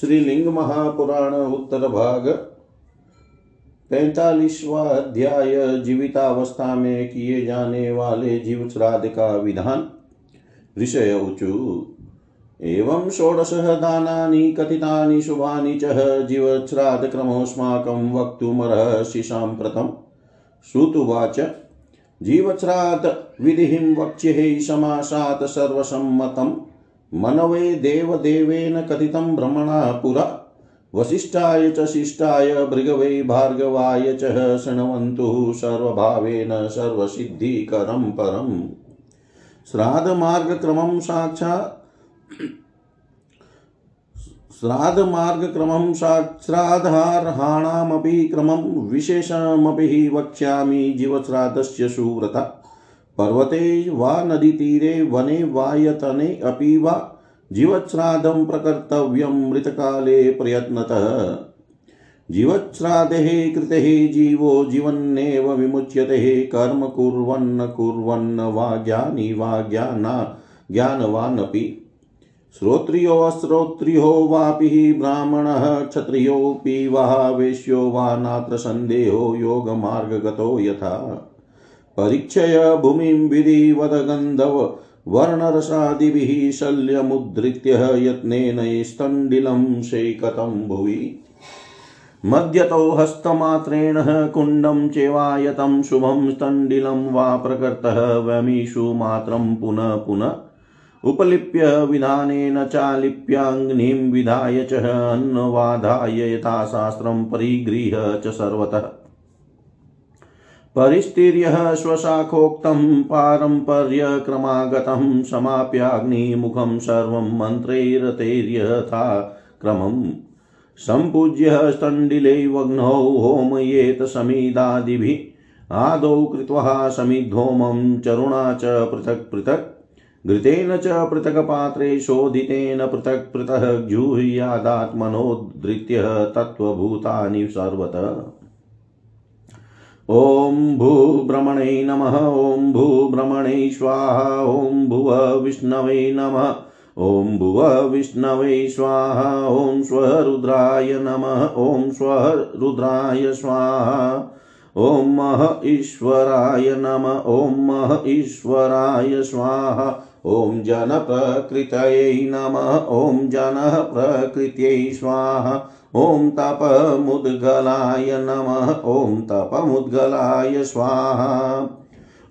श्रीलिंग महापुराण उत्तर भाग पैतालीसवा अध्याय जीवितावस्था में किए जाने वाले जीव श्राद्ध का विधान। ऋषय ऊचु एवं षोडशः दानानि, कथितानि, शुभानि च जीवश्राद्धक्रमोऽस्माकं वक्तुमर्हसि साम्प्रतम् श्रुतुवाच। जीवश्राद्ध विधिं वक्ष्ये समासात् सर्वसम्मतम्। मनवे देवदेवेन कथितं भ्रमणा पुरा। वसिष्ठाय च शिष्टाय, भृगवे भार्गवाय च शृण्वन्तु सर्वभावेन सर्वसिद्धिकरं परम्। श्राद्धमार्गक्रमं साक्षात् श्राद्धमार्गक्रमं साक्षाधार्हाणामपि क्रमं विशेषमपि वक्ष्यामि जीवश्राद्धस्य सुव्रता। पर्वते वा नदीतीरे, वने वा यतने अपि वा जीवश्राद्धं प्रकर्तव्यं मृतकाले प्रयत्नतः। जीवश्राद्धे कृते जीवो, जीवन्नेव विमुच्यते कर्म कुर्वन्न कुर्वन्न वा ज्ञानी वा ज्ञाना, ज्ञानवानपि। श्रोत्रियो अश्रोत्रियो वापि ब्राह्मणः, क्षत्रियोऽपि वा वेश्यो वा नात्र सन्देहो योगमार्गगतो यथा। परीक्षय भूमिं विधिवद गन्धव वर्णरसादिभिः शल्यमुद्धृत्य यत्नेन स्तण्डिलं शैकतं भुवि। मध्यतो हस्तमात्रेण कुण्डं चेवायतं शुभं स्तण्डिलं वा प्रकृतः वमीषु मात्रं पुनः पुनः उपलिप्य विधानेन चालिप्याग्निं विधाय च अन्नवाधाय यथाशास्त्रं परिगृह्य च सर्वतः। परिस्तीर्य स्वशाखोक्तं पारम्पर्यक्रमागतं समाप्याग्निमुखं सर्वं मन्त्रैरतैर्यथा क्रमम्। सम्पूज्य स्तण्डिले वग्नौ होमयेत समिदादिभिः आदौ कृत्वा समिद्धोमं चरुणा च पृथक् पृथक्। घृतेन च पृथक् पात्रे शोधितेन पृथक् पृथक् जुह्यादात्मनोद्धृत्य तत्त्वभूतानि सर्वतः। ॐ भूभ्रमणे नमः, ॐ भूभ्रमणे स्वाहा, ॐ भुव विष्णवे नमः, ॐ भुव विष्णवे स्वाहा, ॐ स्वरुद्राय नमः, ॐ स्वरुद्राय स्वाहा, ॐ मह ईश्वराय नमः, ॐ मह ईश्वराय स्वाहा ॐ जनप्रकृतये नमः, ॐ जनः प्रकृत्यै स्वाहा, ॐ तपमुद्गलाय नमः, ॐ तपमुद्गलाय स्वाहा,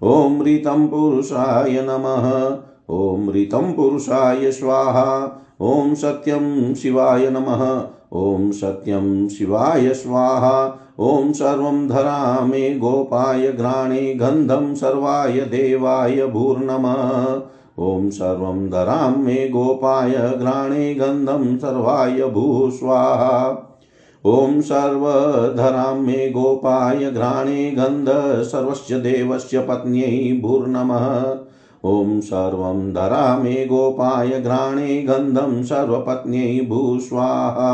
ॐ ऋतं पुरुषाय नमः, ॐ ऋतं पुरुषाय स्वाहा, ॐ सत्यं शिवाय नमः, ॐ सत्यं शिवाय स्वाहा, ॐ सर्वं धरामे गोपाय, घ्राणे गन्धं सर्वाय देवाय भूर्नमः ॐ सर्वं धरां मे गोपाय घ्राणे गन्धं सर्वाय भूस्वाहा ॐ सर्वधरां मे गोपाय घ्राणे गन्ध सर्वस्य देवस्य पत्न्यै भूर्नमः। ॐ सर्वं धरा मे गोपाय घ्राणे गन्धं सर्वपत्न्यै भूस्वाहा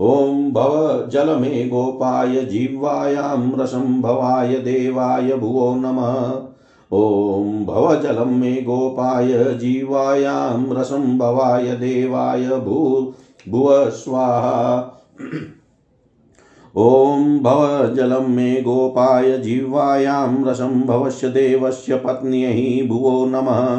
ॐ भव जल मे गोपाय जिह्वायां रसं भवाय देवाय भुवो नमः। ॐ भवजलं मे गोपाय जीवायां रसं भवाय देवाय भू भुव स्वाहा। ॐ भवजलं मे गोपाय जीवायां रसं भवस्य देवस्य पत्न्यै भुवो नमः।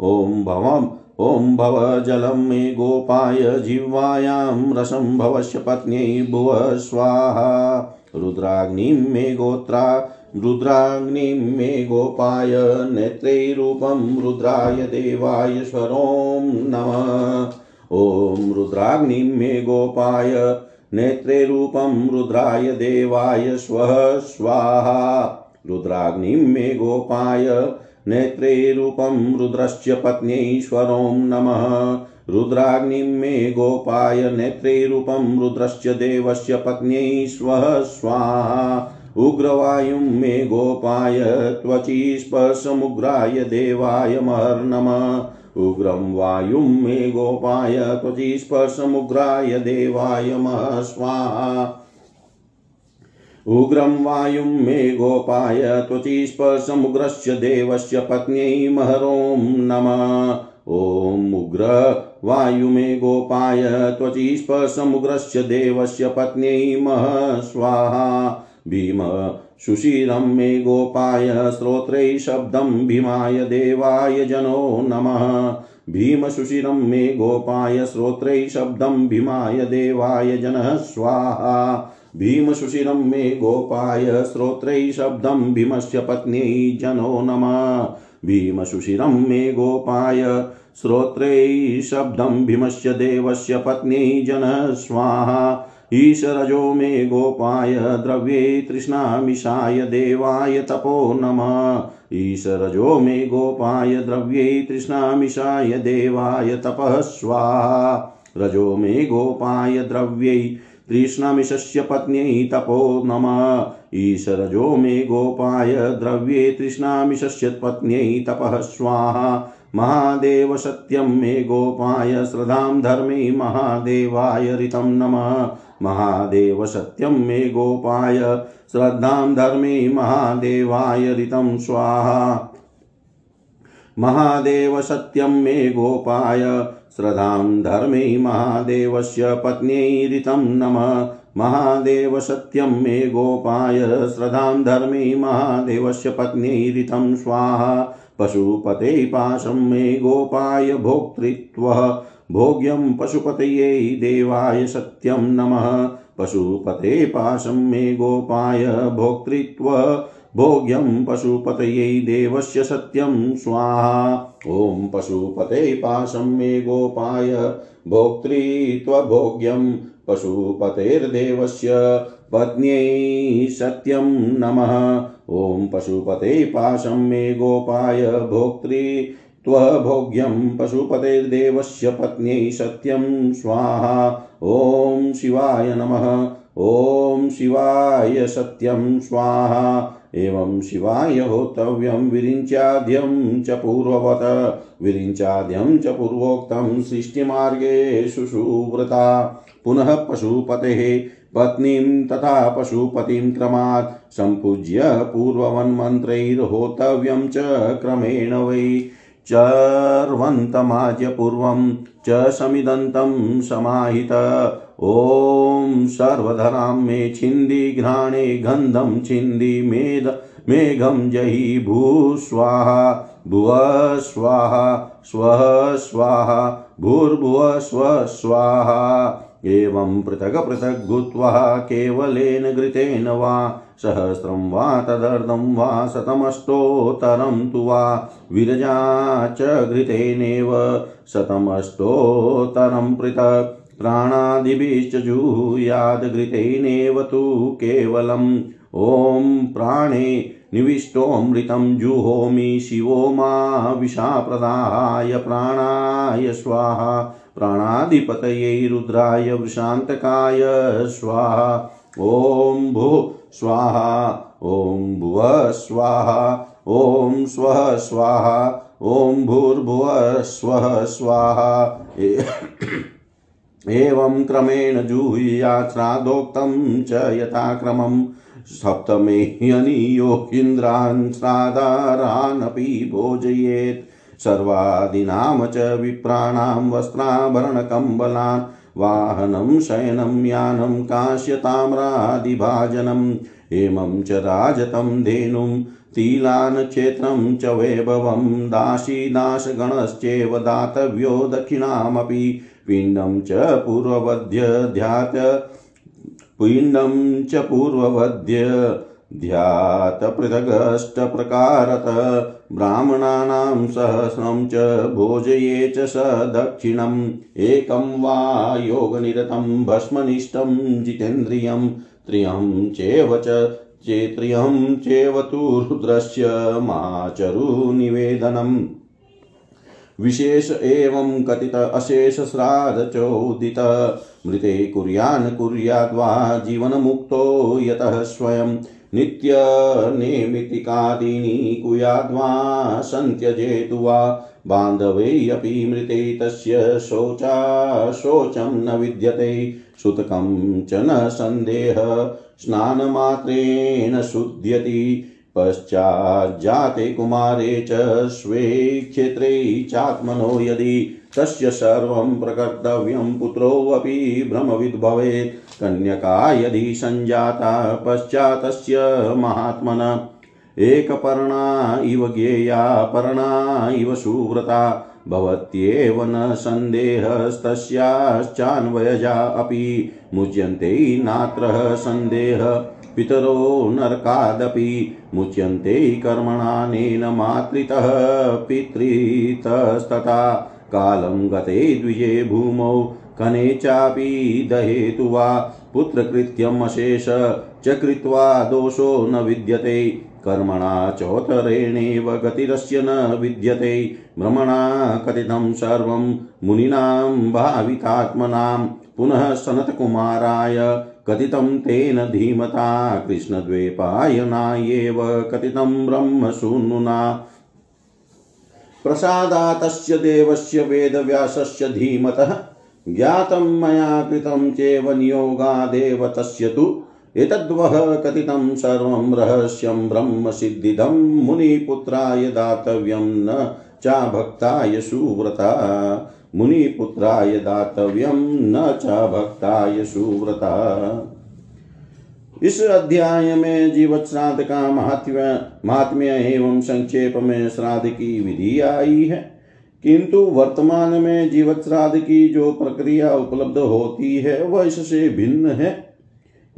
ॐ भवम् ॐ भवजलं मे गोपाय जिह्वायां रसं भवस्य पत्न्यै भुव स्वाहा। रुद्राग्निं मे गोत्रा रुद्राग्निं मे गोपाय नेत्रैरूपं रुद्राय देवाय स्वरों नमः। ॐ रुद्राग्निं मे गोपाय नेत्रे रूपं रुद्राय देवाय स्वः स्वाहा। रुद्राग्निं मे गोपाय नेत्रे रूपं रुद्रस्य पत्न्यैश्वरों नमः। रुद्राग्निं मे गोपाय नेत्रे रूपं रुद्रस्य देवस्य पत्न्यै स्वः स्वाहा। उग्रवायुं मे गोपाय त्वची स्पर्शमुग्राय देवाय महर्नमः उग्रं वायुं मे गोपाय त्वची स्पर्शमुग्राय देवाय मह स्वाहा। उग्रं वायुं मे गोपाय त्वची स्पर्शमुग्रस्य देवस्य पत्न्यै महरों नमः। ॐ उग्र वायुमे गोपाय त्वचि स्पर्शमुग्रस्य देवस्य पत्न्यै मह स्वाहा। भीम सुशिरं मे गोपाय श्रोत्रै शब्दं भीमाय देवाय जनो नमः। भीमसुशिरं मे गोपाय श्रोत्रै शब्दं भीमाय देवाय जनः स्वाहा। भीमसुशिरं मे गोपाय श्रोत्रै शब्दं भीमस्य पत्न्यै जनो नमः। भीमसुशिरं मे गोपाय श्रोत्रै शब्दं भीमस्य देवस्य पत्न्यै जनः स्वाहा। ईशरजो मे गोपाय द्रव्ये तृष्णामिषाय देवाय तपो नमः। ईशरजो मे गोपाय द्रव्ये तृष्णामिषाय देवाय तपः स्वाहा। रजो मे गोपाय द्रव्यै तृष्णामिषस्य पत्न्यै तपो नमः। ईशरजो मे गोपाय द्रव्ये तृष्णामिषस्य पत्न्यै तपः स्वाहा। महादेव सत्यं मे गोपाय, श्रद्धां धर्मे महादेवाय ऋतं नमः। महादेव सत्यं मे गोपाय। श्रद्धां धर्मे महादेवाय ऋतं स्वाहा। महादेव सत्यं मे गोपाय। श्रद्धां धर्मे महादेवस्य पत्न्यै ऋतं नमः। महादेव सत्यं मे गोपाय। श्रद्धां धर्मे महादेवस्य पत्न्यै ऋतं स्वाहा। पशुपते पाशं मे गोपाय भोक्तृत्वः। भोग्यं पशुपतये देवाय सत्यं नमः। पशुपते पाशं मे गोपाय भोक्तृत्व। भोग्यं पशुपतये देवस्य सत्यं स्वाहा। ॐ पशुपते पाशं मे गोपाय भोक्तृत्वभोग्यं पशुपतेर्देवस्य पत्न्यै सत्यं नमः। ॐ पशुपते पाशं मे गोपाय भोक्तृ त्वभोग्यं पशुपतेर्देवस्य पत्न्यै सत्यं। स्वाहा। ॐ शिवाय नमः। ॐ शिवाय सत्यं। स्वाहा। एवं शिवाय होतव्यं। विरिञ्चाद्यं च पूर्ववत्। विरिञ्चाद्यं च पूर्वोक्तं सृष्टिमार्गे सुषुव्रता पुनः पशुपतेः पत्नीं तथा पशुपतिं क्रमात् सम्पूज्य पूर्ववन्मन्त्रैर्होतव्यं च क्रमेण वै। चर्वन्तमाज्य पूर्वं च समिदन्तं समाहित। ॐ सर्वधरां मे छिन्दि घ्राणे गन्धं छिन्दि मेद मेघं जयि भूस्वाहा भुव स्वाहा स्वः स्वाहा भूर्भुव स्व स्वाहा एवं पृथक् पृथक् भूत्वा केवलेन घृतेन वा सहस्रं वा तदर्धं वा शतमष्टोत्तरं तु वा विरजा च घृतेनेव शतमष्टोत्तरं पृथक् प्राणादिभिश्च जुहुयाद्घृतेनेव तु केवलम् ॐ प्राणे निविष्टोऽमृतं जुहोमि शिवो मा विषाप्रदाय प्राणाय स्वाहा प्राणाधिपतये रुद्राय वृषान्तकाय स्वाहा। ॐ भू स्वाहा ॐ भुव स्वाहा ॐ स्वः स्वाहा ॐ भूर्भुवः स्वः स्वाहा। एवं क्रमेण जुहुयात् श्राद्धोक्तं च यथाक्रमम् सप्तमे ह्यनियोगीन्द्रान् श्राद्धारानपि भोजयेत्। सर्वादीनां च विप्राणां वस्त्राभरणकम्बलान् वाहनं, शयनं, यानं काश्यताम्रादिभाजनम् हेमं च राजतं धेनुं तिलान् क्षेत्रं च वैभवं दासीदासगणश्चैव दातव्यो दक्षिणामपि, पिण्डं च पूर्ववध्यध्यात् पिण्डं च पूर्ववद्य ध्यात पृथगष्टप्रकारत ब्राह्मणानां सहस्रं च भोजये च स दक्षिणम्। एकं वा योगनिरतं भस्मनिष्ठं जितेन्द्रियं। त्रियं चेव च चेत्रियं चेव तु रुद्रस्य माचरुनिवेदनम्। विशेष एवं कथित अशेष श्राद्ध चोदित, मृते कुर्यान् कुर्याद्वा जीवनमुक्तो यतः स्वयं नित्यनेमितिकादीनि कुयाद्वा सन्त्यजेतु वा बान्धवेऽपि मृते तस्य शोचा शोचं न विद्यते। सुतकं च न सन्देह, स्नानमात्रेण शुध्यति। पश्चाज्जाते कुमारे च स्वे क्षेत्रे चात्मनो यदि तस्य सर्वं प्रकर्तव्यं पुत्रोऽपि भ्रमविद् भवेत्। कन्यका यदि सञ्जाता पश्चातस्य महात्मन। एकपर्णा इव ज्ञेया, पर्णा इव सुव्रता। भवत्येव न सन्देहस्तस्याश्चान्वयजा अपि। मुच्यन्ते नात्र सन्देह। पितरो नरकादपि मुच्यन्ते कर्मणानेन मातृतः पितृतस्तथा। कालं गते द्विजे भूमौ, कने चापि दहेतु वा। पुत्रकृत्यम् अशेष, च कृत्वा दोषो न विद्यते। कर्मणा चोत्तरेणेव गतिरस्य न विद्यते। भ्रमणा कथितं सर्वं मुनीनां, भावितात्मनां। पुनः सनत्कुमाराय कथितं तेन धीमता कृष्णद्वैपायनायेव कथितं ब्रह्मसूनुना प्रसादातस्य देवस्य वेदव्यासस्य धीमतः ज्ञातं मया कृतं चेव नियोगादेव तस्य तु। एतद्वः कथितं सर्वं रहस्यं ब्रह्मसिद्धिदं मुनिपुत्राय दातव्यं न चाभक्ताय सुव्रता। मुनिपुत्राय दातव्यं न चाभक्ताय सुव्रता। इस अध्याय में जीवत श्राद्ध का महात्म्य महात्म्य एवं संक्षेप में श्राद्ध की विधि आई है। किंतु वर्तमान में जीवत श्राद्ध की जो प्रक्रिया उपलब्ध होती है, वह इससे भिन्न है।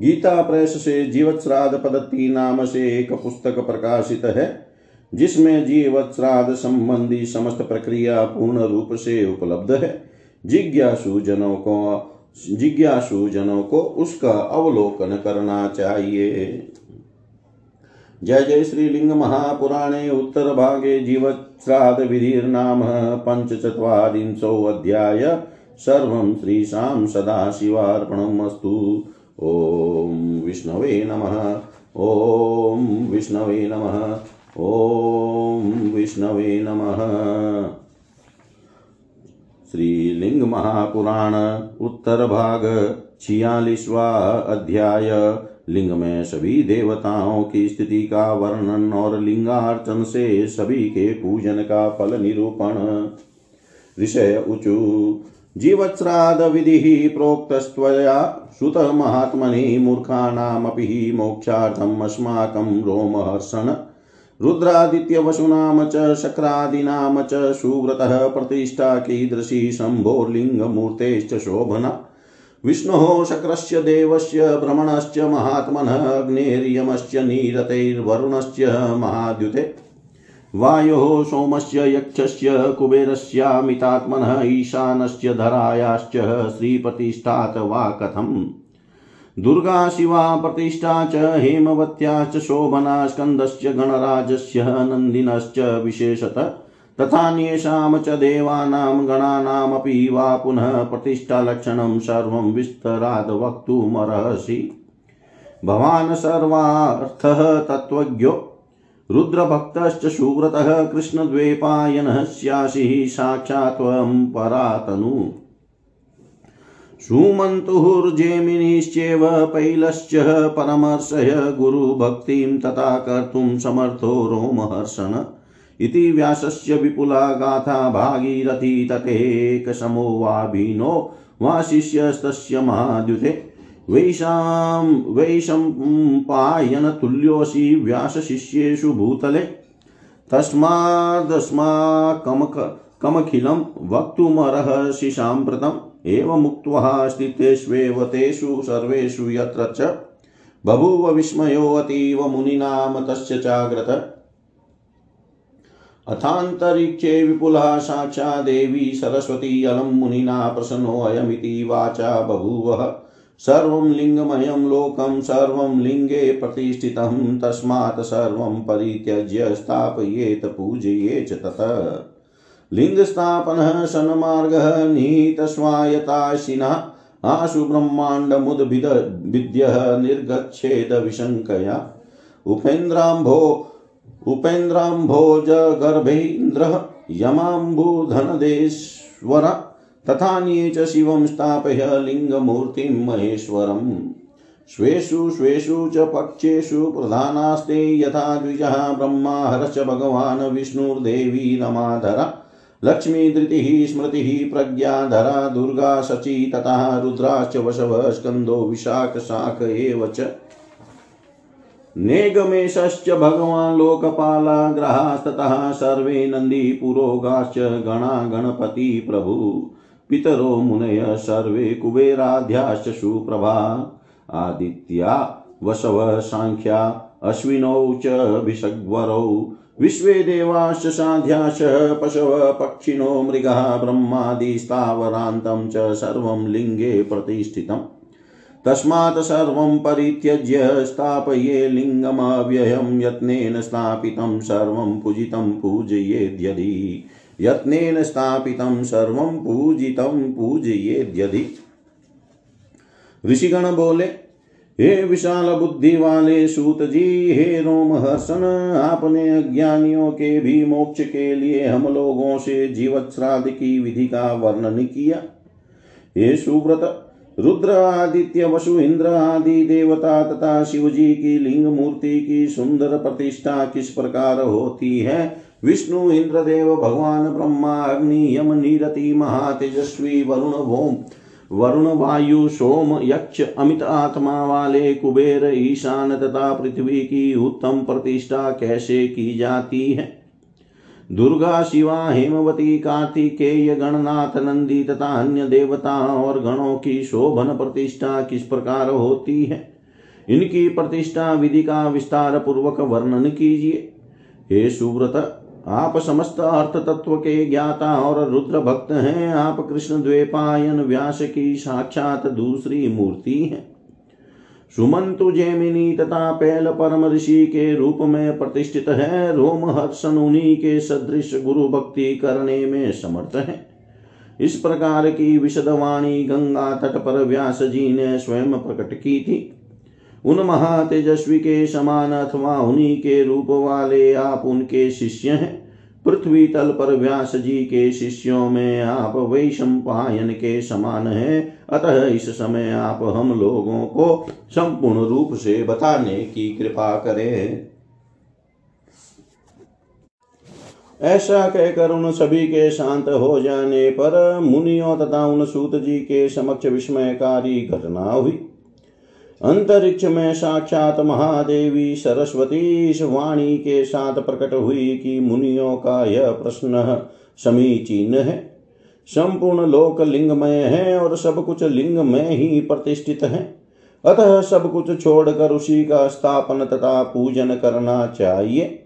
गीता प्रेस से जीवत श्राद्ध पद्धति नाम से एक पुस्तक प्रकाशित है। जिसमें जीवत श्राद्ध संबंधी समस्त प्रक्रिया पूर्ण रूप से उपलब्ध है। जिज्ञासु जनों को जिज्ञासु जनों को उसका अवलोकन करना चाहिए। जय जय श्रीलिंग महापुराणे उत्तर भागे जीवश्राद्ध विधिर्नाम पञ्चचत्वारिंशोऽध्याय सर्वं श्रीशां सदाशिवार्पणमस्तु ॐ विष्णवे नमः। ॐ विष्णवे नमः। ॐ विष्णवे नमः। श्रीलिंग महापुराण उत्तर भाग छियालीसवा अध्याय। लिंग में सभी देवताओं की स्थिति का वर्णन और लिंगार्चन से सभी के पूजन का फल निरूपण। ऋषय ऊचु जीवत्श्राद्ध विधि प्रोक्तस्त्वया, सुत महात्मनि मूर्खाणामपि मोक्षार्थम् अस्माकं रोमहर्षण रुद्रादित्यवसुनाम च शक्रादीनाम च सुव्रतः प्रतिष्ठा कीदृशी शम्भोर्लिङ्गमूर्तेश्च शोभना। विष्णोः शक्रस्य देवस्य भ्रमणश्च महात्मनः, अग्नेर्यमश्च नीरतैर्वरुणश्च महाद्युते। वायोः सोमस्य यक्षस्य कुबेरस्यामितात्मनः ईशानस्य धरायाश्च, श्रीप्रतिष्ठात् वा कथम्। दुर्गा शिवा प्रतिष्ठा च हेमवत्याश्च शोभना स्कन्दश्च, गणराजस्य, नन्दिनश्च विशेषत। तथान्येषां च देवानां गणानामपि वा पुनः प्रतिष्ठालक्षणं सर्वं विस्तराद् वक्तुमर्हसि भवान् सर्वार्थः तत्त्वज्ञो। रुद्रभक्तश्च सुव्रतः कृष्णद्वैपायनः स्यासि साक्षात् त्वं परातनु। सुमन्तुर्जेमिनिश्चेव पैलश्च परमर्षय गुरुभक्तिं तथा कर्तुं समर्थो रोमहर्षण। इति व्यासस्य विपुला गाथा भागीरथी तथेकशमो वाभिनो वा शिष्यस्तस्य महाद्युते। वैशां वैशम्पायनतुल्योऽसि व्यासशिष्येषु भूतले। तस्मादस्माकमखिलं वक्तुमर्हसि साम्प्रतम्। एवमुक्त्वा स्थितेष्वेव तेषु सर्वेषु यत्र च बभूव विस्मयोऽतीव मुनीनां तस्य चाग्रत अथान्तरिक्षे विपुला साक्षादेवी सरस्वती अलं मुनिना प्रसन्नोऽयमिति वाचा बभूवः। सर्वं लिङ्गमयं लोकं सर्वं लिङ्गे प्रतिष्ठितं, तस्मात् सर्वं परित्यज्य स्थापयेत्, पूजयेत् ततः। लिङ्गस्थापनः सन्मार्गः निहितस्वायताशिनः आशु ब्रह्माण्डमुद्भिद्यः निर्गच्छेदविशङ्कया। उपेन्द्राम्भो उपेन्द्राम्भोजगर्भेन्द्रः यमाम्बुधनदेश्वर, तथान्ये च शिवं स्थापय लिङ्गमूर्तिं महेश्वरम्। स्वेषु स्वेषु च पक्षेषु प्रधानास्ते यथा द्विजः ब्रह्मा हरश्च भगवान् विष्णुर्देवी रमाधरा लक्ष्मी धृतिः, स्मृतिः प्रज्ञाधरा दुर्गा, शची तथा रुद्राश्च, वशवः, स्कन्दो, विशाख, शाख, एव च। नेगमेशश्च भगवान् लोकपाला, ग्रहास्ततः सर्वे नन्दी, पुरोगाश्च गणा, गणपति प्रभु। पितरो, मुनय, सर्वे कुबेराध्याश्च सुप्रभा। आदित्या वसव साङ्ख्या अश्विनौ च विश्वे देवाश्च साध्याश पशव पक्षिणो मृगः ब्रह्मादिस्तावरान्तं च सर्वं लिङ्गे प्रतिष्ठितम् तस्मात् सर्वं परित्यज्य स्थापये लिङ्गमव्ययं यत्नेन स्थापितं सर्वं पूजितं पूजयेद्यदि। यत्नेन स्थापितं सर्वं पूजितं पूजयेद्यदि। ऋषिगण बोले हे विशाल बुद्धि वाले सूत जी, हे रोम हर्षण, आपने अज्ञानियों के भी मोक्ष के लिए हम लोगों से जीवत श्राद्ध की विधि का वर्णन किया। हे सुव्रत, रुद्र आदित्य, वसु इंद्र आदि देवता तथा शिव जी की लिंग मूर्ति की सुंदर प्रतिष्ठा किस प्रकार होती है? विष्णु, इंद्रदेव, भगवान, ब्रह्मा, अग्नि, यम, नीरति, महातेजस्वी, वरुण भोम वरुण वायु सोम यक्ष अमित आत्मा वाले कुबेर ईशान तथा पृथ्वी की उत्तम प्रतिष्ठा कैसे की जाती है? दुर्गा शिवा, हेमवती, कार्तिकेय, गणनाथ, नंदी तथा अन्य देवता और गणों की शोभन प्रतिष्ठा किस प्रकार होती है? इनकी प्रतिष्ठा विधि का विस्तार पूर्वक वर्णन कीजिए। हे सुव्रत आप समस्त अर्थ तत्व के ज्ञाता और रुद्र भक्त हैं। आप कृष्ण द्वेपायन व्यास की साक्षात दूसरी मूर्ति हैं। सुमंतु जैमिनी तथा पैल परम ऋषि के रूप में प्रतिष्ठित है। रोम हर्षण उन्हीं के सदृश गुरु भक्ति करने में समर्थ है। इस प्रकार की विशदवाणी गंगा तट पर व्यास जी ने स्वयं प्रकट की थी। उन महातेजस्वी के समान अथवा उन्हीं के रूप वाले आप उनके शिष्य हैं। पृथ्वी तल पर व्यास जी के शिष्यों में आप वैशंपायन के समान हैं। अतः इस समय आप हम लोगों को संपूर्ण रूप से बताने की कृपा करें। ऐसा कहकर उन सभी के शांत हो जाने पर मुनियों तथा उन सूत जी के समक्ष विस्मयकारी घटना हुई। अंतरिक्ष में साक्षात महादेवी सरस्वती इस वाणी के साथ प्रकट हुई कि मुनियों का यह प्रश्न समीचीन है। संपूर्ण लोक लिंगमय है और सब कुछ लिंग में ही प्रतिष्ठित है। अतः सब कुछ छोड़कर उसी का स्थापन तथा पूजन करना चाहिए।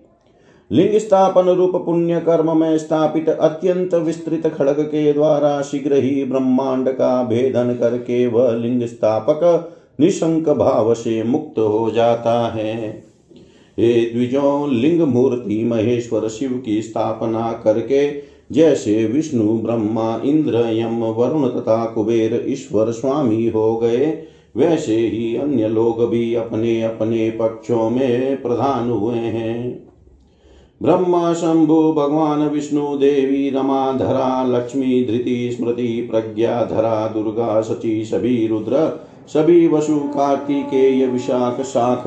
लिंग स्थापन रूप पुण्य कर्म में स्थापित अत्यंत विस्तृत खड़ग के द्वारा शीघ्र ही ब्रह्मांड का भेदन करके वह लिंग स्थापक निशंक भाव से मुक्त हो जाता है। हे द्विजों लिंग मूर्ति महेश्वर शिव की स्थापना करके जैसे विष्णु, ब्रह्मा, इंद्र, यम, वरुण तथा कुबेर ईश्वर स्वामी हो गए, वैसे ही अन्य लोग भी अपने अपने पक्षों में प्रधान हुए हैं। ब्रह्मा, शंभु, भगवान, विष्णु, देवी रमा धरा लक्ष्मी, धृति, स्मृति, प्रज्ञा, धरा, दुर्गा सची सभी रुद्र सभी वसु कार्तिकेय विशाख शाख,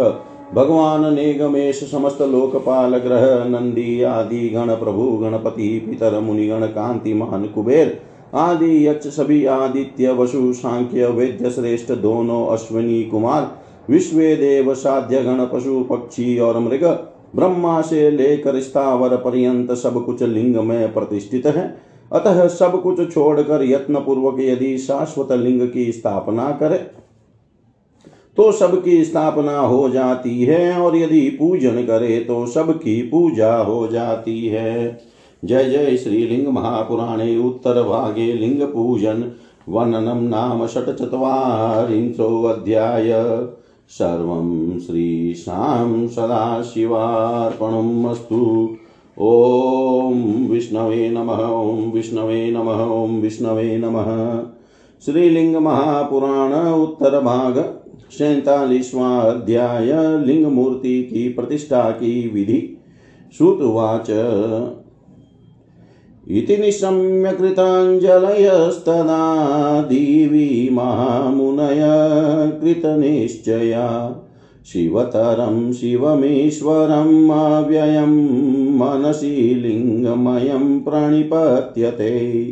भगवान ने गमेश समस्त लोकपाल ग्रह, नंदी आदि गण प्रभु, गणपति, पितर, मुनिगण, कांतिमान, कुबेर आदि, यक्ष सभी आदित्य, वसु, सांख्य, वेद्य, श्रेष्ठ, दोनों अश्विनी कुमार विश्व देव साध्य गण, पशु, पक्षी और मृग, ब्रह्मा से लेकर स्थावर पर्यंत सब कुछ लिंग में प्रतिष्ठित है। अतः सब कुछ छोड़कर यत्न पूर्वक यदि शाश्वत लिंग की स्थापना करे। तो सबकी स्थापना हो जाती है, और यदि पूजन करे तो सबकी पूजा हो जाती है। जय जय श्रीलिंग महापुराणे उत्तर भागे लिंग पूजन वर्णनम नाम षट षट्चत्वारिंशोऽध्याय सर्वं श्रीशां सदाशिवार्पणम् अस्तु ॐ विष्णवे नमः, ॐ विष्णवे नमः, ॐ विष्णवे नमः। श्रीलिंग महापुराण उत्तर भाग सैतालीसवां अध्याय लिंग मूर्ति की प्रतिष्ठा की विधि। श्रुतवाच। इति निशम्य कृताञ्जलयस्तदा दिवि महामुनय कृतनिश्चया। शिवतरं शिवमीश्वरम् अव्ययं मनसि लिङ्गमयं प्रणिपत्यते।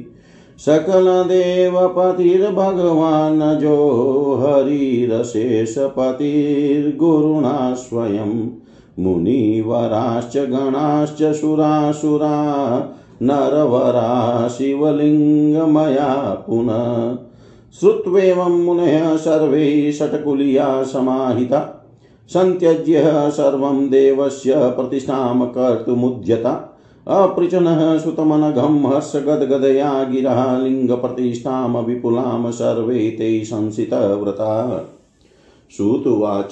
सकलदेवपतिर्भगवान् जो हरिरशेषपतिर्गुरुणा स्वयं। मुनिवराश्च गणाश्च, सुरासुरा, नरवरा, शिवलिङ्गमया पुनः। श्रुत्वेवं मुनयः सर्वे षट्कुलीया समाहिता। सन्त्यज्य सर्वं देवस्य प्रतिष्ठां कर्तुमुद्यता। अपृचनः सुतमनघं हर्षगद्गदया गिरः लिङ्गप्रतिष्ठां विपुलां सर्वे ते संसितव्रता श्रुतुवाच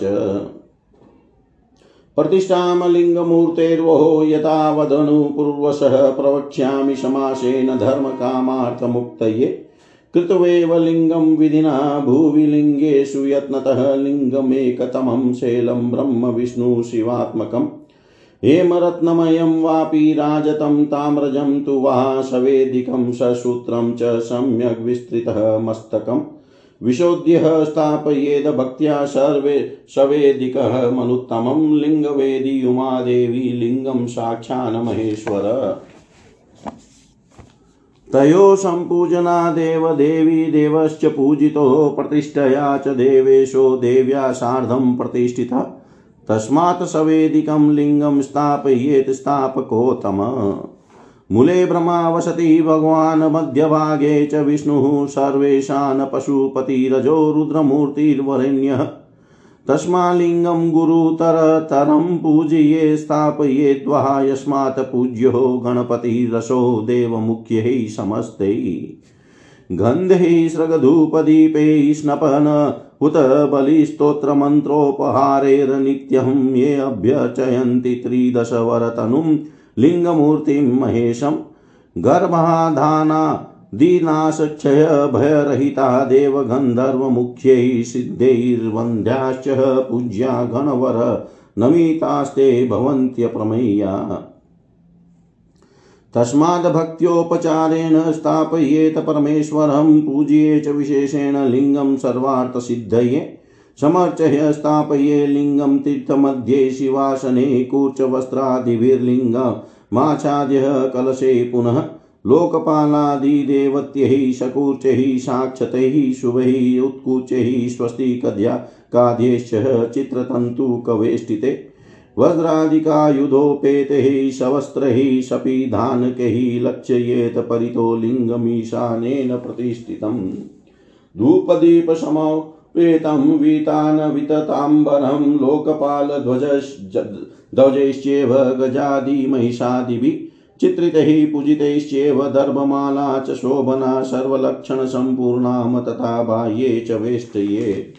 प्रतिष्ठां लिङ्गमूर्तेर्वो यथा वदनु पूर्वशः प्रवक्ष्यामि समासेन धर्मकामार्थमुक्तये। कृत्वेव लिङ्गं विधिना भुवि लिङ्गेषु यत्नतः लिङ्गमेकतमं शैलं ब्रह्म विष्णु शिवात्मकम्। हेमरत्नमयं वापि राजतं ताम्रजं तु वा सवेदिकं ससूत्रं च सम्यग् विस्तृतः मस्तकम् विशोध्यः स्थापयेद भक्त्या सर्वे सवेदिकः मनुत्तमं लिङ्गवेदी उमादेवी लिङ्गं साक्षान् महेश्वर तयो सम्पूजनादेव देवी देवश्च पूजितो प्रतिष्ठया च देवेशो देव्या सार्धं प्रतिष्ठितः। तस्मात् सवेदिकं लिङ्गं स्थापयेत् स्थापकोत्तम। मूले ब्रह्मा वसति भगवान् मध्यभागे च विष्णुः सर्वेशान् पशुपतिरजो रुद्रमूर्तिर्वरेण्यः। तस्मालिङ्गं गुरुतरतरं पूजये स्थापयेद्वः यस्मात् पूज्यो गणपतिरसो देवमुख्यैः समस्तैः। गन्धैः स्रगधूपदीपैः स्नपन उत बलिस्तोत्रमन्त्रोपहारैर्नित्यं ये अभ्यर्चयन्ति त्रिदशवरतनुं लिङ्गमूर्तिं महेशं गर्भाधाना दीनाशक्षय भयरहिता देवगन्धर्वमुख्यैः सिद्धैर्वन्द्याश्च पूज्या गणवर नमितास्ते भवन्त्यप्रमेया तस्माद्भक्त्योपचारेण स्थापयेत परमेश्वरं, पूज्ये च विशेषेण लिङ्गं सर्वार्थसिद्धये। समर्चय स्थापये लिङ्गं तीर्थमध्ये शिवासने कूर्चवस्त्रादिभिर्लिङ्गमाच्छाद्यः कलशे पुनः। लोकपालादिदेवत्यैः शकूर्चैः, साक्षतैः, शुभैः उत्कूचैः स्वस्तिकद्या काद्यैश्च चित्रतन्तुकवेष्टिते। वज्रादिकायुधोपेतैः सवस्त्रैः शपीधानकैः लक्ष्ययेत परितो लिङ्गमीशानेन प्रतिष्ठितम्। धूपदीपसमौ प्रेतं वीतान् वितताम्बरं लोकपालध्वजैश्चेव गजादिमहिषादिभिः चित्रितैः पूजितैश्चेव दर्भमाला च शोभना सर्वलक्षणसम्पूर्णां तथा बाह्ये च वेष्टये।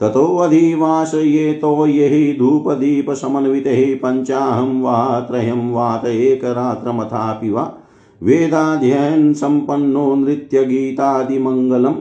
ततोऽधिवासयेतो यैः धूपदीपसमन्वितैः पञ्चाहं वा त्रयं वात एकरात्रमथापि वा वेदाध्ययन सम्पन्नो नृत्यगीतादिमङ्गलम्।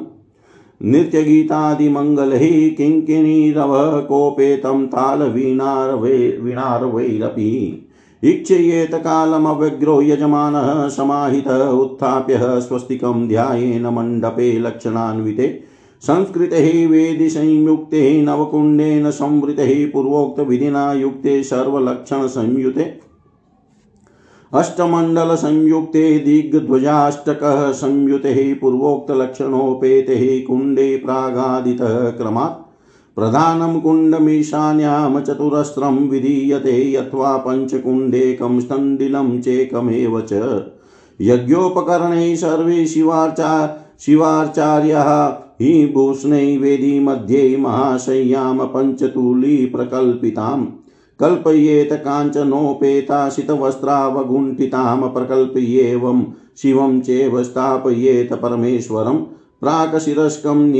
नृत्यगीतादिमङ्गलैः किङ्किणीरवः कोपेतं तालवीणार्वै वीणार्वैरपि। ईक्षयेत कालमव्यग्रो यजमानः समाहितः उत्थाप्य स्वस्तिकं ध्यायेन मण्डपे लक्षणान्विते। संस्कृतैः वेदिसंयुक्ते नवकुण्डेन संवृतैः पूर्वोक्तविधिना युक्ते सर्वलक्षणसंयुते। अष्टमण्डलसंयुक्ते दिग्ध्वजाष्टकः संयुतैः पूर्वोक्तलक्षणोपेतैः कुण्डे प्रागादितः क्रमात्। प्रधानं कुण्डमीशान्यां चतुरस्रं विधीयते यत्वा पञ्चकुण्डेकं स्तण्डिलं चेकमेव च। सर्वे शिवार्चा शिवार्चार्याः हि भूषणै वेदी मध्ये महाशय्यां पञ्चतुलीप्रकल्पिताम् कल्पयेत काञ्चनोपेताशितवस्त्रावगुण्ठितां प्रकल्प्येवं शिवं चेव स्थापयेत परमेश्वरं प्राक्शिरस्कं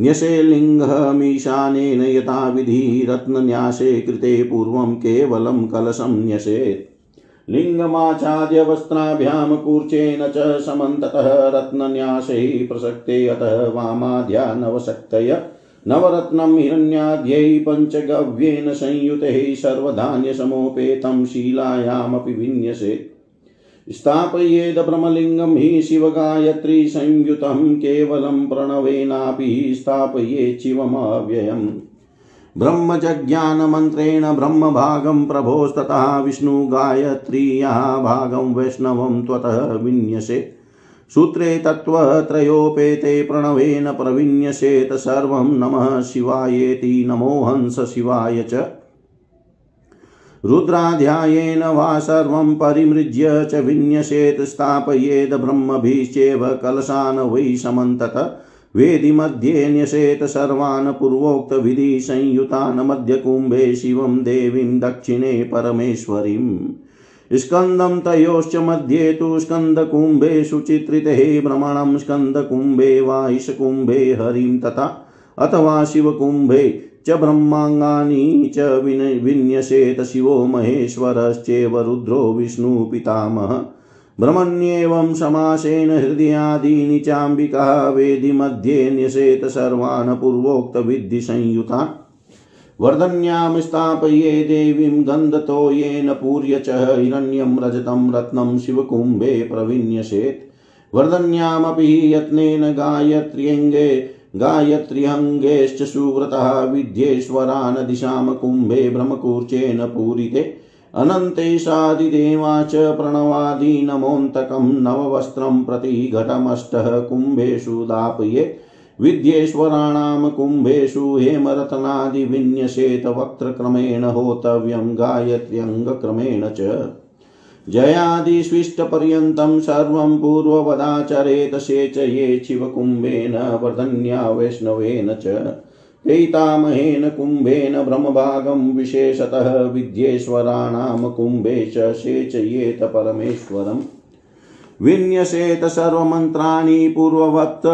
न्यसे लिङ्गमीशानेन यथाविधि रत्नन्यासे कृते पूर्वं केवलं कलशं न्यसेत्। लिङ्गमाच्छाद्य वस्त्राभ्यां कूर्चेन च समन्ततः रत्नन्यासैः प्रसक्ते अतः वामाद्या नवशक्तय नवरत्नं हिरण्याद्यै पञ्चगव्येन संयुतैः सर्वधान्यसमोपेतं शीलायामपि विन्यसेत् स्थापयेद ब्रह्मलिङ्गं हि शिवगायत्री संयुतं केवलं प्रणवेनापि स्थापयेत् शिवमव्ययम्। ब्रह्मजज्ञानमन्त्रेण ब्रह्मभागं प्रभोस्ततः विष्णुगायत्र्या भागं वैष्णवं त्वतः विन्यसे। सूत्रे तत्त्वत्रयोपेते प्रणवेन प्रविन्यसेत सर्वं नमः शिवायेति नमो हंस शिवाय च। रुद्राध्यायेन वा सर्वं परिमृज्य च विन्यसेत् स्थापयेद ब्रह्मभिश्चेव कलशान् वै समन्तत। वेदिमध्ये न्यसेत सर्वान् पूर्वोक्तविधिसंयुतान् मध्यकुम्भे शिवं देवीं दक्षिणे परमेश्वरीम् स्कन्दं तयोश्च मध्ये तु स्कन्दकुम्भेषु चित्रिते भ्रमणं स्कन्दकुम्भे वा ईशकुम्भे हरिं तथा अथवा शिवकुम्भे च ब्रह्माङ्गानि च विन्यसेत शिवो महेश्वरश्चेव रुद्रो विष्णुपितामह भ्रमण्येवं समासेन हृदयादीनि चाम्बिका वेदिमध्ये न्यसेत सर्वान् पूर्वोक्तविद्धिसंयुतान् वर्धन्यां स्थापये देवीं गन्धतो येन पूर्य च हिरण्यं रजतं रत्नं शिवकुम्भे प्रविन्यसेत्। वर्धन्यामपि यत्नेन गायत्र्यङ्गे गायत्र्यङ्गेश्च सुव्रतः विद्येश्वरान् दिशां कुम्भे ब्रह्मकूर्चेन पूरिते। अनन्तेशादिदेवा च प्रणवादि नमोऽन्तकं नववस्त्रं प्रति घटमष्टः कुम्भेषु दापये विद्येश्वराणां कुम्भेषु हेमरत्नादिविन्यसेत वक्त्रक्रमेण होतव्यं गायत्र्यङ्गक्रमेण च। जयादिस्विष्टपर्यन्तं सर्वं पूर्ववदाचरेत सेचये शिवकुम्भेन वर्धन्या वैष्णवेन च। कैतामहेन कुम्भेन ब्रह्मभागं विशेषतः विद्येश्वराणां कुम्भे च सेचयेत परमेश्वरम् विन्यसेत सर्वमन्त्राणि पूर्ववत्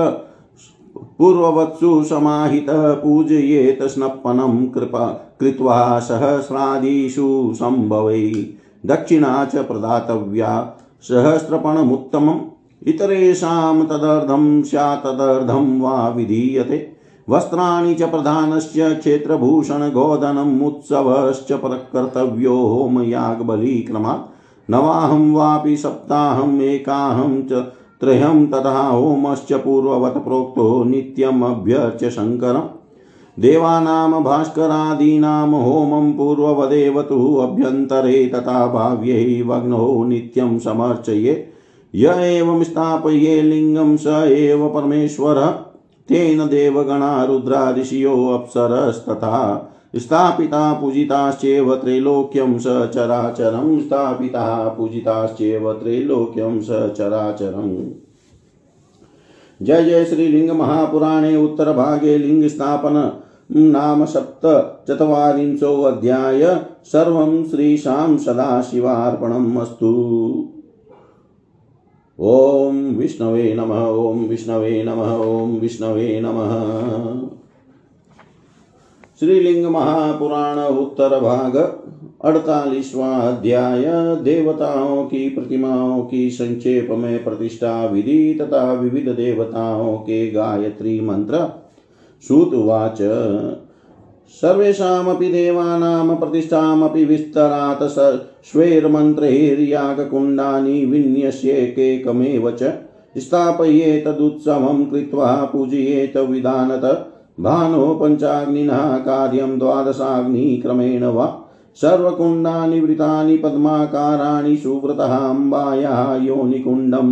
पूर्ववत्सु समाहितः पूजयेत स्नप्पनं कृपा कृत्वा सहस्रादिषु सम्भवै दक्षिणा च प्रदातव्या सहस्रपणमुत्तमम्। इतरेषां तदर्धं स्यात् तदर्धं वा विधीयते। वस्त्राणि च प्रधानस्य क्षेत्रभूषणगोदनम् उत्सवश्च प्रकर्तव्यो होमयागबलिक्रमात् नवाहं वापि सप्ताहम् एकाहं च त्रयं तथा होमश्च पूर्ववत् प्रोक्तो नित्यमभ्यर्च्य शङ्करम्। देवानां भास्करादीनां होमं पूर्ववदेव तु अभ्यन्तरे तथा भाव्यैवग्नौ नित्यं समर्चयेत् य एवं स्थापये लिङ्गं स एव परमेश्वरः। तेन देवगणा रुद्रादिशयोऽप्सरस्तथा स्थापिता पूजिताश्चेव त्रैलोक्यं स चराचरं, स्थापिता पूजिताश्चेव त्रैलोक्यं स चराचरम्। जय जय श्रीलिङ्ग महापुराणे उत्तरभागे लिङ्गस्थापन नाम सप्तचत्वारिंशोऽध्याय सर्वं श्रीशां सदाशिवार्पणम् अस्तु। ॐ विष्णवे नमः ॐ विष्णवे नमः ॐ विष्णवे नमः। श्रीलिंग महापुराण उत्तर भाग अध्याय, देवताओं की प्रतिमाओं की संक्षेप में प्रतिष्ठा विधि तथा विविध देवताओं के गायत्री मंत्र श्रुतुवाच सर्वेषामपि देवानां प्रतिष्ठामपि विस्तरात् स्वेर्मन्त्रैर्यागकुण्डानि विन्यस्येकेकमेव च स्थापयेतदुत्सवं कृत्वा पूजयेत विधानत भानो पञ्चाग्निनः कार्यं द्वादशाग्निक्रमेण वा सर्वकुण्डानि वृतानि पद्माकाराणि सुव्रतः अम्बायाः योनिकुण्डं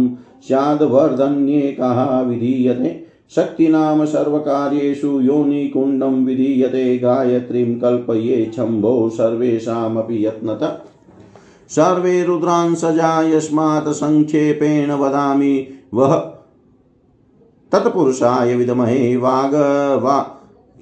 स्याद्वर्धन्येकः विधीयते शक्तिनाम सर्वकार्येषु योनिकुण्डं विधीयते गायत्रीं कल्पये शम्भो सर्वेषामपि यत्नत। सर्वे रुद्रांसजा यस्मात् सङ्क्षेपेण वदामि वह तत्पुरुषाय विद्महे वाग, वा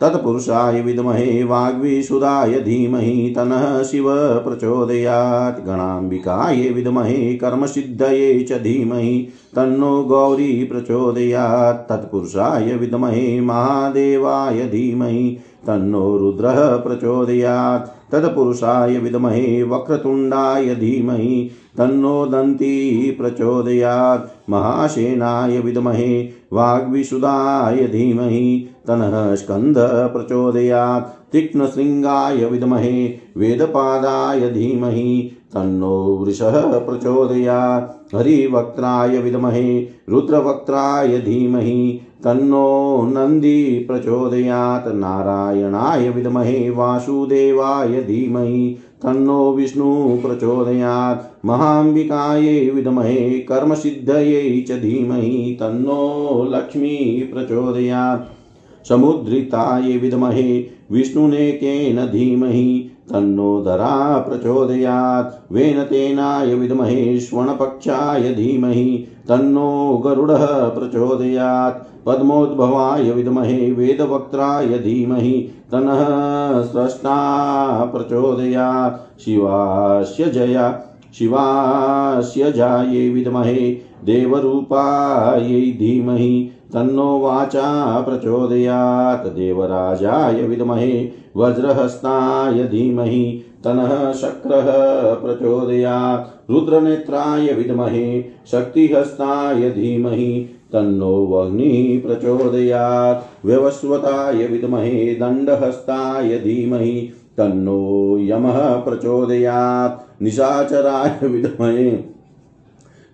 तत्पुरुषाय विद्महे वाग्विशुदाय धीमहि, तनः शिव प्रचोदयात्। गणाम्बिकाय विद्महे कर्मसिद्धये च धीमहि तन्नो गौरी प्रचोदयात्। तत्पुरुषाय विद्महे महादेवाय धीमहि। तन्नो रुद्रः प्रचोदयात्। तत्पुरुषाय विद्महे वक्रतुण्डाय धीमहि। तन्नो दन्ती प्रचोदयात्। महासेनाय विद्महे वाग्विशुदाय धीमहि। तनः स्कन्द प्रचोदयात्। तीक्ष्णशृङ्गाय विद्महे वेदपादाय धीमहि। तन्नो वृषः प्रचोदयात्। हरिवक्त्राय विद्महे, रुद्रवक्त्राय धीमहि, तन्नो नन्दी प्रचोदयात्, नारायणाय विद्महे, वासुदेवाय धीमहि, तन्नो विष्णु प्रचोदयात्, महाम्बिकायै विद्महे, कर्मसिद्धयै च धीमहि, तन्नो लक्ष्मी प्रचोदयात्, समुद्रिताय विद्महे, विष्णुनेकेन धीमहि तन्नोदरा प्रचोदयात्। वेनतेनाय विद्महे श्वणपक्षाय धीमहि तन्नो गरुडः प्रचोदयात्। पद्मोद्भवाय विद्महे वेदवक्त्राय धीमहि तनः स्रष्टा प्रचोदयात्। शिवास्य जया, शिवास्य जाये विद्महे देवरूपायै धीमहि तन्नो वाचा प्रचोदयात्। देवराजाय विद्महे वज्रहस्ताय धीमहि तनः शक्रः प्रचोदयात्। रुद्रनेत्राय विद्महे शक्तिहस्ताय धीमहि तन्नो वह्निः प्रचोदयात्। व्यवस्वताय विद्महे दण्डहस्ताय धीमहि तन्नो यमः प्रचोदयात्। निशाचराय विद्महे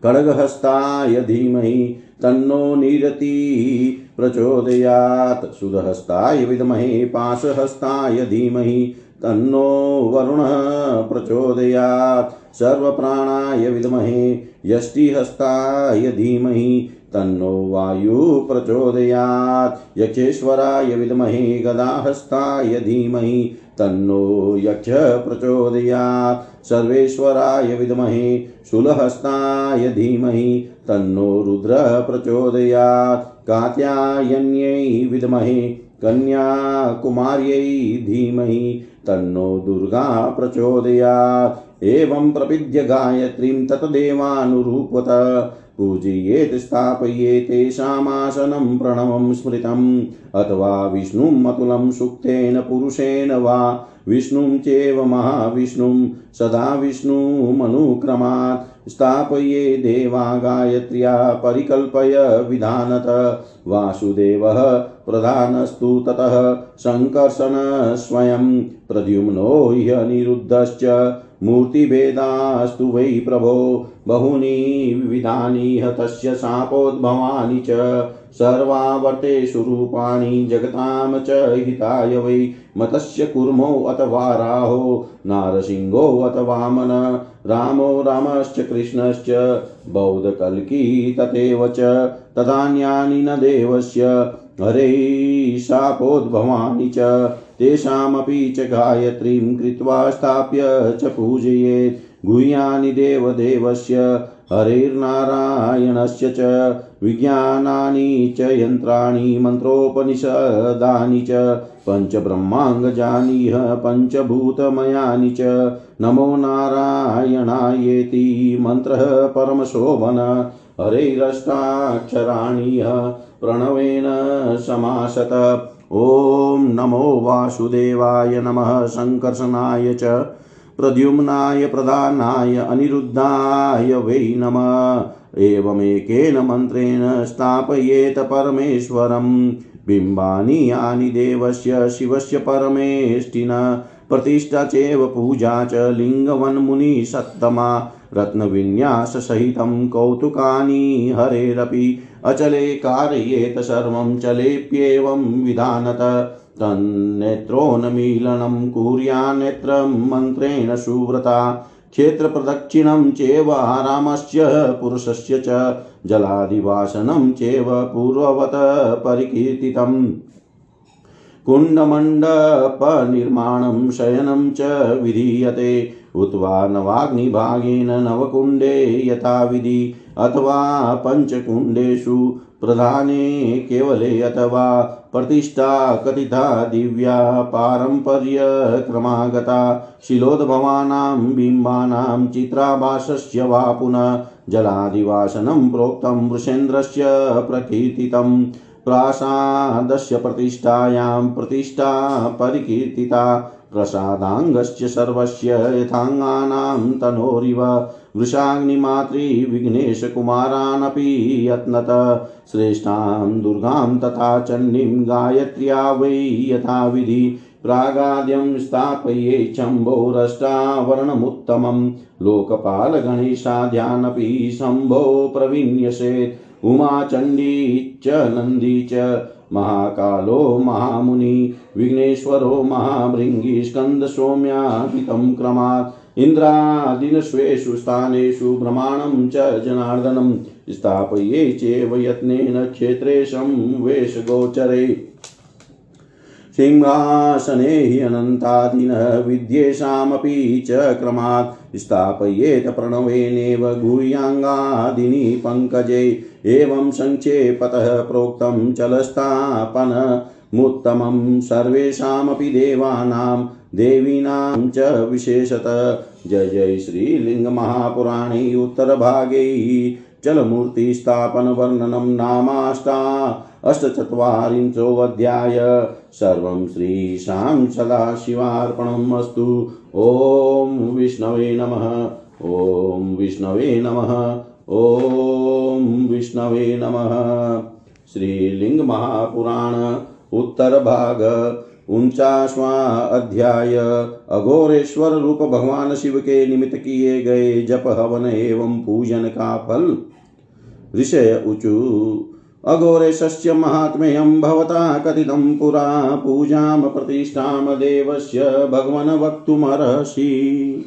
खड्गहस्ताय धीमहि तन्नो निरति प्रचोदयात्। सुदहस्ताय विद्महे, पाशहस्ताय धीमहि। तन्नो वरुणः प्रचोदयात्। सर्वप्राणाय विद्महे, यष्टिहस्ताय धीमहि। तन्नो वायु प्रचोदयात्। यक्षेश्वराय विद्महे, गदाहस्ताय धीमहि। तन्नो यक्ष प्रचोदयात्। सर्वेश्वराय विद्महे शूलहस्ताय धीमहि। तन्नो रुद्र प्रचोदयात्। कात्यायन्यै विद्महे, कन्याकुमार्यै धीमहि, तन्नो दुर्गा प्रचोदयात्। एवं प्रपीड्य गायत्रीं ततदेवानुरूपत। पूजयेत्, स्थापयेत् तेषामासनं प्रणवं स्मृतम्। अथवा विष्णुम् अतुलं सुक्तेन पुरुषेण वा। विष्णुं चेव महाविष्णुं, सदा विष्णुमनुक्रमात्। स्थापये देवा गायत्र्या परिकल्पय विधानत। वासुदेवः प्रधानस्तु ततः सङ्कर्षण स्वयं प्रद्युम्नो ह्यनिरुद्धश्च मूर्तिभेदास्तु वै प्रभो बहूनि विविधानि तस्य शापोद्भवानि च। सर्वावर्तेषु रूपाणि जगतां च हिताय वै। मतस्य कुर्मो अथवा राहो, नारसिंहो अथवा मन रामो रामश्च कृष्णश्च बौद्धकल्की तथैव च, तदान्यानि न देवस्य। हरे शापोद्भवानि च, तेषामपि च गायत्रीं कृत्वा स्थाप्य च पूजयेत्। गुह्यानि देवदेवस्य, हरेर्नारायणस्य च। विज्ञानानि च यन्त्राणि, मन्त्रोपनिषदानि च पञ्चब्रह्माङ्गजानीह पञ्चभूतमयानि च। नमो नारायणायेति मन्त्रः परमशोभन। हरैरष्टाक्षराणि प्रणवेन समासत। ॐ नमो वासुदेवाय नमः सङ्कर्षणाय च। प्रद्युम्नाय प्रधानाय अनिरुद्धाय वै नमः। एवमेकेन मन्त्रेण स्थापयेत परमेश्वरं बिम्बानि यानि देवस्य शिवस्य परमेष्टिन। प्रतिष्ठा चैव पूजा च लिङ्गवन्मुनिसत्तमा रत्नविन्याससहितं कौतुकानि हरेरपि। अचले कारयेत सर्वं चलेप्येवं विधानत। तन्नेत्रोन्मीलनं कुर्यान्नेत्रं मन्त्रेण सुव्रता। क्षेत्रप्रदक्षिणं चेव आरामस्य पुरुषस्य च जलादिवासनं चेव पूर्ववत् परिकीर्तितम्। कुण्डमण्डपनिर्माणं शयनं च विधीयते। उद्वा नवाग्निभागेन नवकुण्डे यथाविधि। अथवा पञ्चकुण्डेषु प्रधाने केवले अथवा प्रतिष्ठा कथिता दिव्या पारम्पर्यक्रमागता शिलोद्भवानां बिम्बानां चित्राभासस्य वा पुनः जलादिवासनं प्रोक्तं वृषेन्द्रस्य प्रकीर्तितम्। प्रासादस्य प्रतिष्ठायां प्रतिष्ठा परिकीर्तिता। प्रसादाङ्गस्य सर्वस्य यथाङ्गानां तनोरिव। वृषाग्निमातृविघ्नेशकुमारानपि यत्नत। श्रेष्ठां दुर्गां तथा चण्डीं गायत्र्या वै यथाविधि। प्रागाद्यं स्थापये शम्भोरष्टावरणमुत्तमं लोकपालगणेशाध्यानपि शम्भो प्रविन्यसेत् उमाचण्डी च नन्दी च महाकालो महामुनि। विघ्नेश्वरो महाभृङ्गी स्कन्दसौम्याहितं क्रमात्। इन्द्रादिनस्वेषु स्थानेषु भ्रमाणं च जनार्दनं स्थापये चेव यत्नेन क्षेत्रेशं वेशगोचरे सिंहासने हि अनन्तादिनः विद्येषामपि च क्रमात् स्थापयेत प्रणवेनेव गुह्याङ्गादिनि पङ्कजे। एवं सङ्क्षेपतः प्रोक्तं चलस्थापनमुत्तमं सर्वेषामपि देवानां, देवीनां च विशेषत जय जय श्रीलिङ्गमहापुराणे उत्तरभागे चलमूर्तिस्थापनवर्णनं नामाष्टा। अष्टचत्वारिंशोऽध्याय सर्वं श्रीशां सदाशिवार्पणम् अस्तु। ॐ विष्णवे नमः। ॐ विष्णवे नमः। ॐ विष्णवे नमः। श्रीलिङ्गमहापुराण उत्तरभाग उनचासवां अध्याय। अघोरेश्वर रूप भगवान शिव के निमित्त किए गए जप हवन एवं पूजन का फल। ऋषय ऊचु, अघोरेशस्य महात्म्यं भवता कथितं पुरा, पूजां प्रतिष्ठां देवस्य भगवन् वक्तुमर्हसि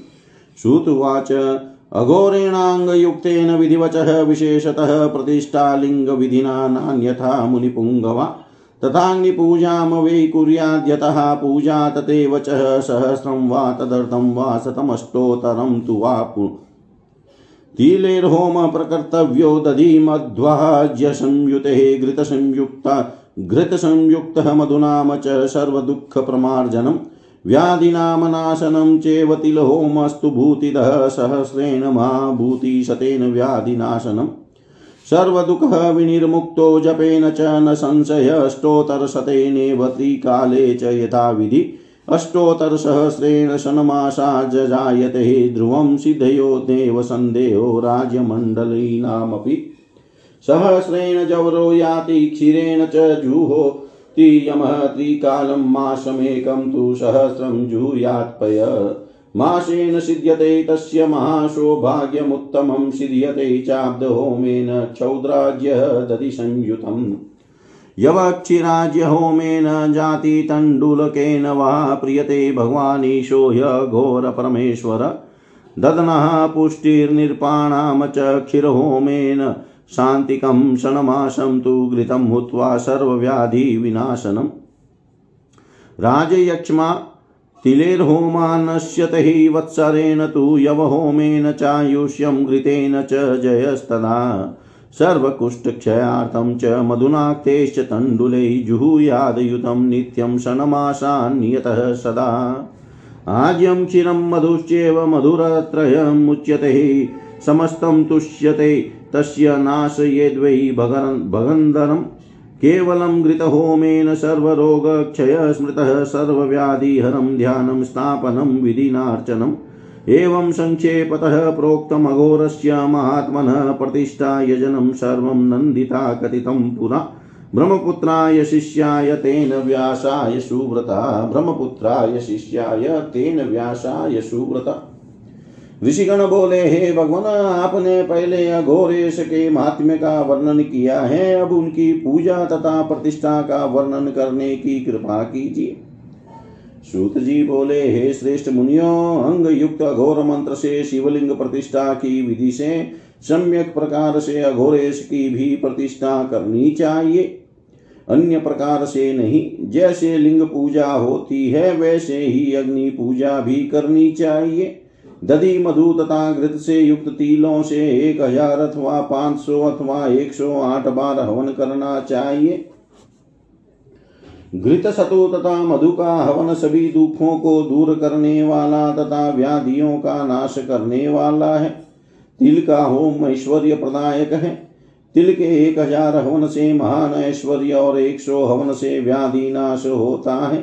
श्रुतुवाच, अघोरेणाङ्गयुक्तेन विधिवचः, विशेषतः प्रतिष्ठालिङ्गविधिना नान्यथा मुनिपुङ्गवा तथाग्निपूजां वै कुर्याद्यतः पूजा तथैव च सहस्रं वा तदर्थं वा शतमष्टोत्तरं तु वा तिलेर्होम प्रकर्तव्यो दधिमध्वाज्यसंयुते घृतसंयुक्ता घृतसंयुक्तः मधुनाम च सर्वदुःखप्रमार्जनम् व्याधिनाम नाशनं चेव तिलहोमस्तु भूतिदः सहस्रेण महाभूतिशतेन व्याधिनाशनम्। सर्वदुःखः विनिर्मुक्तो जपेन च न संशय संशयष्टोत्तरशतेनेव त्रिकाले च यथाविधि। अष्टोत्तरसहस्रेण षण्मासा जजायते ध्रुवं सिद्धयो देव सन्देहो राज्यमण्डलीनामपि। सहस्रेण जवरो याति क्षीरेण च जुहोति यमः त्रिकालं मासमेकं तु सहस्रं मासेन सिद्ध्यते तस्य महासौभाग्यमुत्तमं सिद्ध्यते चाब्दहोमेन क्षौद्राज्यः दधिसंयुतम्। यवक्षिराज्यहोमेन जातितण्डुलकेन वा प्रियते भगवानीशो ह्यघोरपरमेश्वर। ददनः पुष्टिर्निर्पाणां च क्षीरहोमेन शान्तिकं शनमाशं तु घृतं हुत्वा सर्वव्याधिविनाशनम्। राजयक्ष्मा तिलेर्होमानश्यत हि वत्सरेण तु यवहोमेन चायुष्यं घृतेन च जयस्तदा। सर्वकुष्ठक्षयार्थं च मधुनाक्तेश्च तण्डुलै जुहुयादयुतं नित्यं शनमासान्यतः सदा। आज्यं क्षीरं मधुश्चेव मधुरत्रयमुच्यते समस्तं तुष्यते तस्य नाशयेद्वै भगन्धरम् केवलं घृतहोमेन सर्वरोगक्षय स्मृतः सर्वव्याधिहरं ध्यानं स्थापनं विधिनार्चनम् एवं सङ्क्षेपतः प्रोक्तमघोरस्य महात्मनः प्रतिष्ठायजनं सर्वं नन्दिता कथितं पुरा ब्रह्मपुत्राय शिष्याय तेन व्यासाय सुव्रता ब्रह्मपुत्राय शिष्याय तेन व्यासाय सुव्रता ऋषिगण बोले, हे भगवान, आपने पहले अघोरेश के महात्म्य का वर्णन किया है, अब उनकी पूजा तथा प्रतिष्ठा का वर्णन करने की कृपा कीजिए। सूत जी बोले, हे श्रेष्ठ मुनियो अंग युक्त अघोर मंत्र से शिवलिंग प्रतिष्ठा की विधि से सम्यक प्रकार से अघोरेश की भी प्रतिष्ठा करनी चाहिए। अन्य प्रकार से नहीं, जैसे लिंग पूजा होती है, वैसे ही अग्नि पूजा भी करनी चाहिए। दधि मधु तथा घृत से युक्त तिलों से एक हज़ार अथवा पाँच सौ अथवा एक सौ आठ बार हवन करना चाहिए। घृत सतु तथा मधु का हवन सभी दुखों को दूर करने वाला तथा व्याधियों का नाश करने वाला है। तिल का होम ऐश्वर्य प्रदायक है। तिल के एक हज़ार हवन से महान ऐश्वर्य और एक सौ हवन से व्याधि नाश होता है।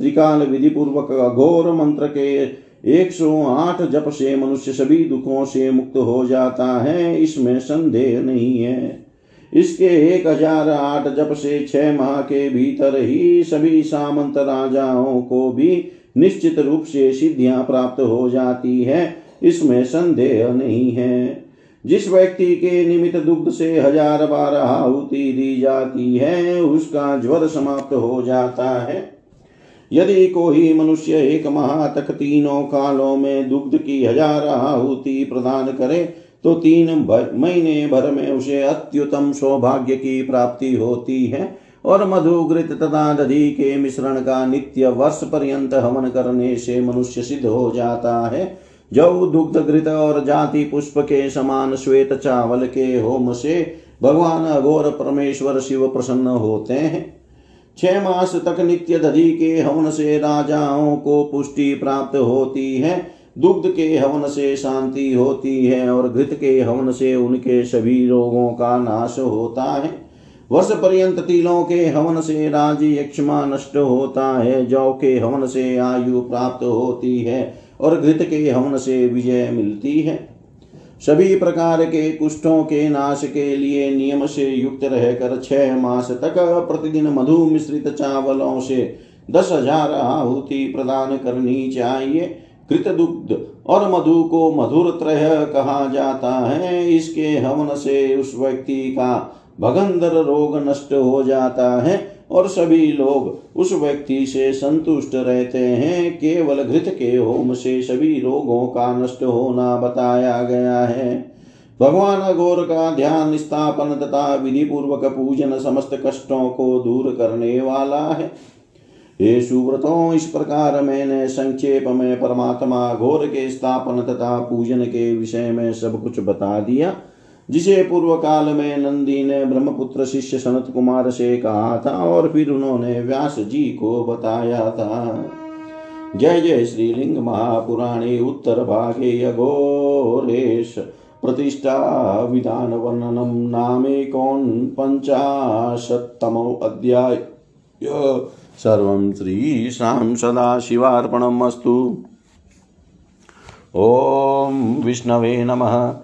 त्रिकाल विधि पूर्वक अघोर मंत्र के एक सौ आठ जप से मनुष्य सभी दुखों से मुक्त हो जाता है, इसमें संदेह नहीं है। इसके एक हज़ार आठ जप से छह माह के भीतर ही सभी सामंत राजाओं को भी निश्चित रूप से सिद्धियाँ प्राप्त हो जाती है, इसमें संदेह नहीं है। जिस व्यक्ति के निमित्त दुग्ध से हज़ार बार आहुति दी जाती है, उसका ज्वर समाप्त हो जाता है। यदि कोई मनुष्य एक माह तक तीनों कालों में दुग्ध की हज़ार आहुति प्रदान करे तो तीन महीने भर में उसे अत्युतम सौभाग्य की प्राप्ति होती है और मधुग्रित तथा दधि के मिश्रण का नित्य वर्ष पर्यंत हवन करने से मनुष्य सिद्ध हो जाता है। जब दुग्ध घृत और जाति पुष्प के समान श्वेत चावल के होम से भगवान अघोर परमेश्वर शिव प्रसन्न होते हैं। छह मास तक नित्य दधि के हवन से राजाओं को पुष्टि प्राप्त होती है। दुग्ध के हवन से शांति होती है और घृत के हवन से उनके सभी रोगों का नाश होता है। वर्ष पर्यंत तिलों के हवन से राज़ी यक्षमा नष्ट होता है। जौ के हवन से आयु प्राप्त होती है और घृत के हवन से विजय मिलती है। सभी प्रकार के कुष्ठों के नाश के लिए नियम से युक्त रहकर छह मास तक प्रतिदिन मधु मिश्रित चावलों से दस हज़ार आहुति प्रदान करनी चाहिए। कृत दुग्ध और मधु को मधुर त्रय कहा जाता है। इसके हवन से उस व्यक्ति का भगंदर रोग नष्ट हो जाता है। और सभी लोग उस व्यक्ति से संतुष्ट रहते हैं। केवल घृत के होम से सभी रोगों का नष्ट होना बताया गया है। भगवान अघोर का ध्यान स्थापन तथा विधि पूर्वक पूजन समस्त कष्टों को दूर करने वाला है। ये सुव्रतों इस प्रकार मैंने संक्षेप में परमात्मा घोर के स्थापन तथा पूजन के विषय में सब कुछ बता दिया। जिसे पूर्व काल में नंदी ने ब्रह्मपुत्र शिष्य सनत कुमार से कहा था और फिर उन्होंने व्यास जी को बताया था। जय जय श्रीलिंग महापुराणे उत्तर भागे अघोरेश प्रतिष्ठा विधान वर्णनम नामे कौन पंचाशतमो अध्याय। सर्वं श्रीशां सदाशिवार्पणमस्तु। ॐ विष्णवे नमः।